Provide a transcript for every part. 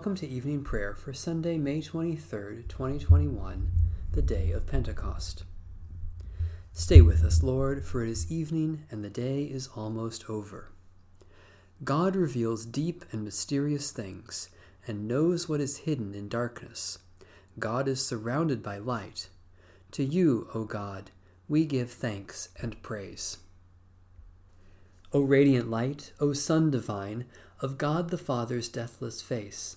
Welcome to evening prayer for Sunday, May 23rd, 2021, the day of Pentecost. Stay with us, Lord, for it is evening and the day is almost over. God reveals deep and mysterious things and knows what is hidden in darkness. God is surrounded by light. To you, O God, we give thanks and praise. O radiant light, O Sun divine, of God the Father's deathless face,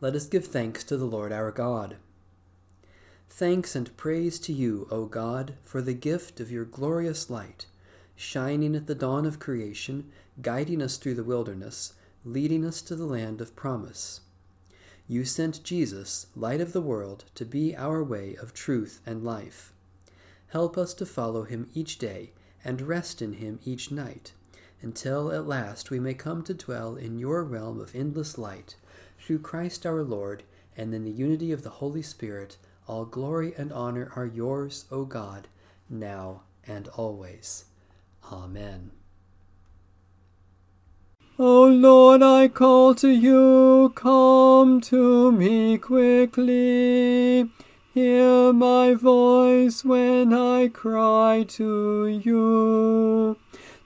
Let us give thanks to the Lord our God. Thanks and praise to you, O God, for the gift of your glorious light, shining at the dawn of creation, guiding us through the wilderness, leading us to the land of promise. You sent Jesus, light of the world, to be our way of truth and life. Help us to follow him each day and rest in him each night until at last we may come to dwell in your realm of endless light, through Christ our Lord, and in the unity of the Holy Spirit, all glory and honor are yours, O God, now and always. Amen. O Lord, I call to you, come to me quickly. Hear my voice when I cry to you.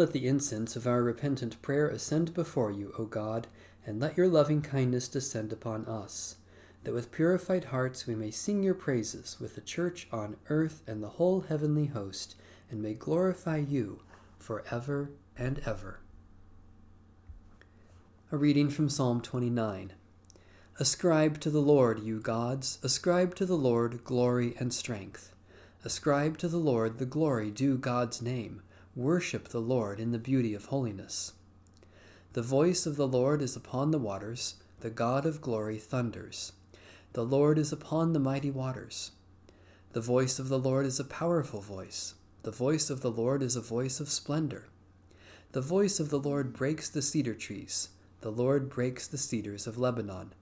Let the incense of our repentant prayer ascend before you, O God and let your loving kindness descend upon us, that with purified hearts we may sing your praises with the church on earth and the whole heavenly host, and may glorify you for ever and ever. A reading from Psalm 29. Ascribe to the Lord, you gods, ascribe to the Lord glory and strength. Ascribe to the Lord the glory due God's name. Worship the Lord in the beauty of holiness. The voice of the Lord is upon the waters, the God of glory thunders. The Lord is upon the mighty waters. The voice of the Lord is a powerful voice. The voice of the Lord is a voice of splendor. The voice of the Lord breaks the cedar trees. The Lord breaks the cedars of Lebanon.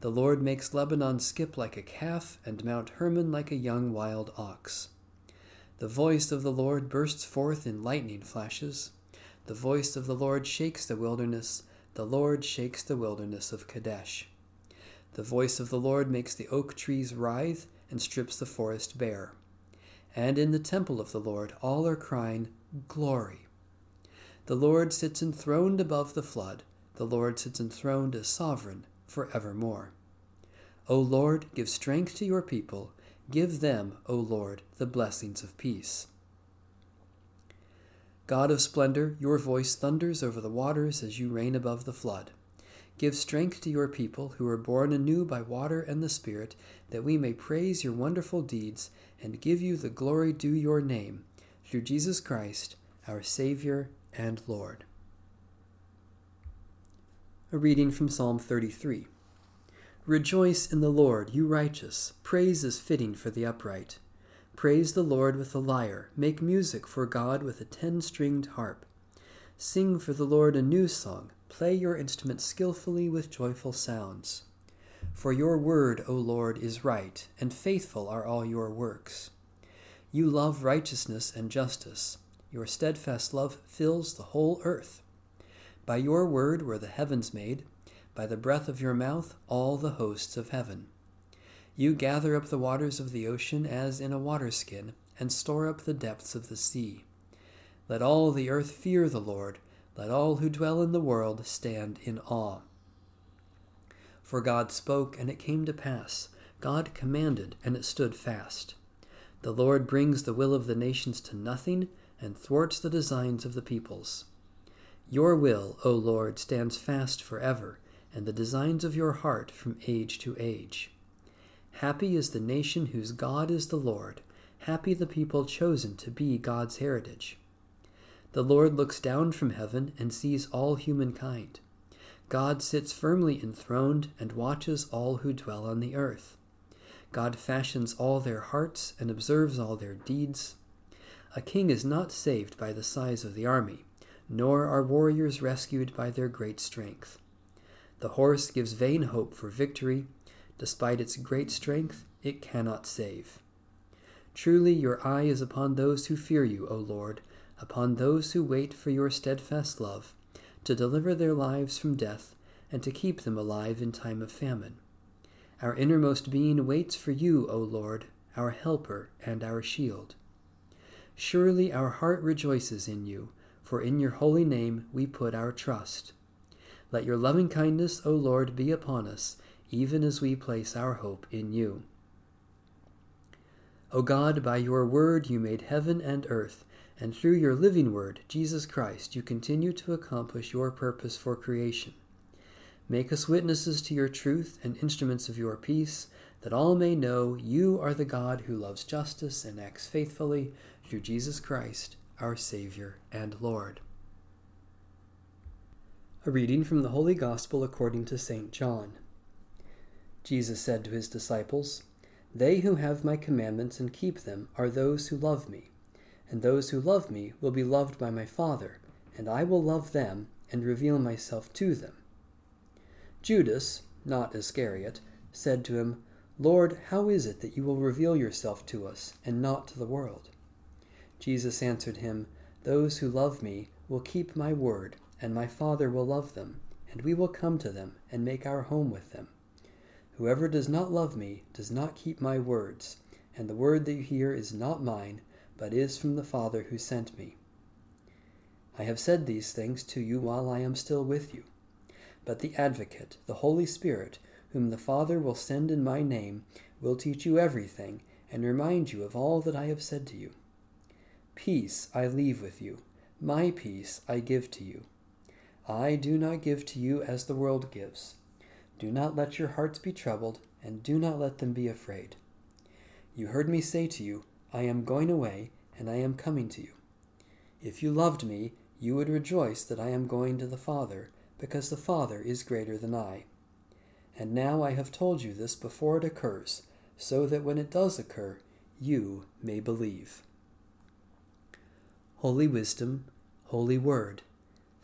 The Lord makes Lebanon skip like a calf, and Mount Hermon like a young wild ox. The voice of the Lord bursts forth in lightning flashes. The voice of the Lord shakes the wilderness, the Lord shakes the wilderness of Kadesh. The voice of the Lord makes the oak trees writhe and strips the forest bare. and in the temple of the Lord all are crying, Glory. The Lord sits enthroned above the flood, the Lord sits enthroned as sovereign for evermore. O Lord, give strength to your people, give them, O Lord, the blessings of peace. God of splendor, your voice thunders over the waters as you reign above the flood. Give strength to your people who are born anew by water and the Spirit, that we may praise your wonderful deeds and give you the glory due your name, through Jesus Christ, our Savior and Lord. A reading from Psalm 33. Rejoice in the Lord, you righteous. Praise is fitting for the upright. Praise the Lord with the lyre. Make music for God with a ten stringed harp. Sing for the Lord a new song. Play your instrument skillfully with joyful sounds. For your word, O Lord, is right, and faithful are all your works. You love righteousness and justice. Your steadfast love fills the whole earth. By your word were the heavens made, by the breath of your mouth all the hosts of heaven. You gather up the waters of the ocean as in a waterskin, and store up the depths of the sea. Let all the earth fear the Lord, let all who dwell in the world stand in awe. For God spoke, and it came to pass. God commanded, and it stood fast. The Lord brings the will of the nations to nothing, and thwarts the designs of the peoples. Your will, O Lord, stands fast forever, and the designs of your heart from age to age. Happy is the nation whose God is the Lord. Happy the people chosen to be God's heritage. The Lord looks down from heaven and sees all humankind. God sits firmly enthroned and watches all who dwell on the earth. God fashions all their hearts and observes all their deeds. A king is not saved by the size of the army, nor are warriors rescued by their great strength. The horse gives vain hope for victory. Despite its great strength, it cannot save. Truly, your eye is upon those who fear you, O Lord, upon those who wait for your steadfast love, to deliver their lives from death and to keep them alive in time of famine. Our innermost being waits for you, O Lord, our helper and our shield. Surely our heart rejoices in you, for in your holy name we put our trust. Let your loving kindness, O Lord, be upon us, even as we place our hope in you. O God, by your word you made heaven and earth, and through your living word, Jesus Christ, you continue to accomplish your purpose for creation. Make us witnesses to your truth and instruments of your peace, that all may know you are the God who loves justice and acts faithfully through Jesus Christ, our Savior and Lord. A reading from the Holy Gospel according to St. John. Jesus said to his disciples, They who have my commandments and keep them are those who love me, and those who love me will be loved by my Father, and I will love them and reveal myself to them. Judas, not Iscariot, said to him, Lord, how is it that you will reveal yourself to us, and not to the world? Jesus answered him, Those who love me will keep my word and my Father will love them, and we will come to them and make our home with them. Whoever does not love me does not keep my words, and the word that you hear is not mine, but is from the Father who sent me. I have said these things to you while I am still with you. But the Advocate, the Holy Spirit, whom the Father will send in my name, will teach you everything, and remind you of all that I have said to you. Peace I leave with you, my peace I give to you. I do not give to you as the world gives. Do not let your hearts be troubled, and do not let them be afraid. You heard me say to you, I am going away, and I am coming to you. If you loved me, you would rejoice that I am going to the Father, because the Father is greater than I. And now I have told you this before it occurs, so that when it does occur, you may believe. Holy Wisdom, Holy Word,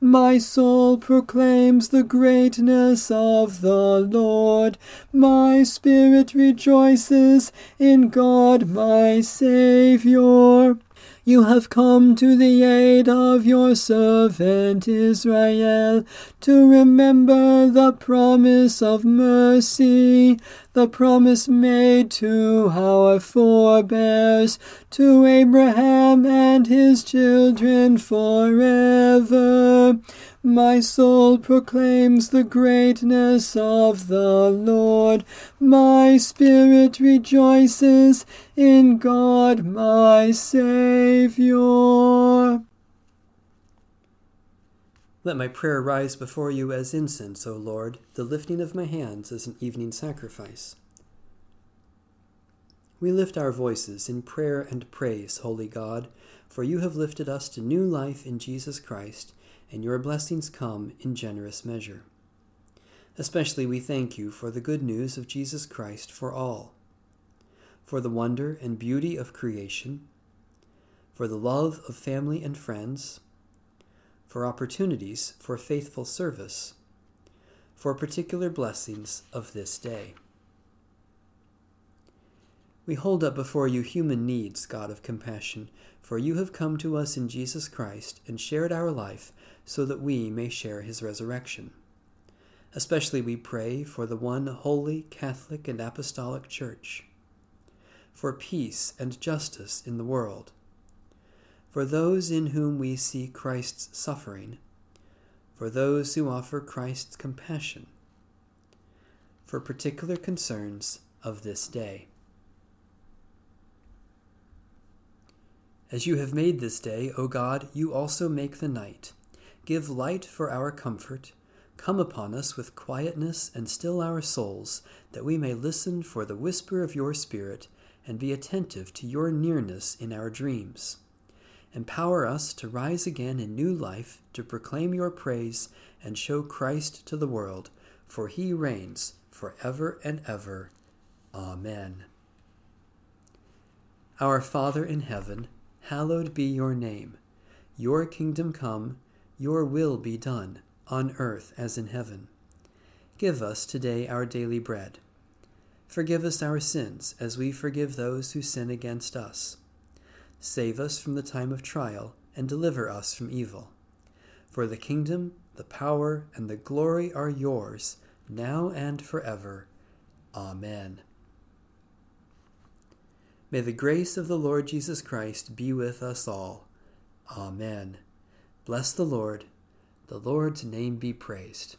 My soul proclaims the greatness of the Lord. My spirit rejoices in God my Saviour. You have come to the aid of your servant Israel, to remember the promise of mercy, the promise made to our forebears, to Abraham and his children forever. My soul proclaims the greatness of the Lord. My spirit rejoices in God my Saviour. Let my prayer rise before you as incense, O Lord, the lifting of my hands as an evening sacrifice. We lift our voices in prayer and praise, Holy God, for you have lifted us to new life in Jesus Christ, and your blessings come in generous measure. Especially we thank you for the good news of Jesus Christ for all, for the wonder and beauty of creation, for the love of family and friends for opportunities for faithful service, for particular blessings of this day. We hold up before you human needs, God of compassion, for you have come to us in Jesus Christ and shared our life so that we may share his resurrection. Especially we pray for the one holy, Catholic, and Apostolic Church, for peace and justice in the world for those in whom we see Christ's suffering, for those who offer Christ's compassion, for particular concerns of this day. As you have made this day, O God, you also make the night. Give light for our comfort. Come upon us with quietness and still our souls, that we may listen for the whisper of your Spirit and be attentive to your nearness in our dreams. Empower us to rise again in new life to proclaim your praise and show Christ to the world, for he reigns for ever and ever. Amen. Our Father in heaven, hallowed be your name. Your kingdom come, your will be done, on earth as in heaven. Give us today our daily bread. Forgive us our sins as we forgive those who sin against us Save us from the time of trial, and deliver us from evil. For the kingdom, the power, and the glory are yours, now and forever. Amen. May the grace of the Lord Jesus Christ be with us all. Amen. Bless the Lord. The Lord's name be praised.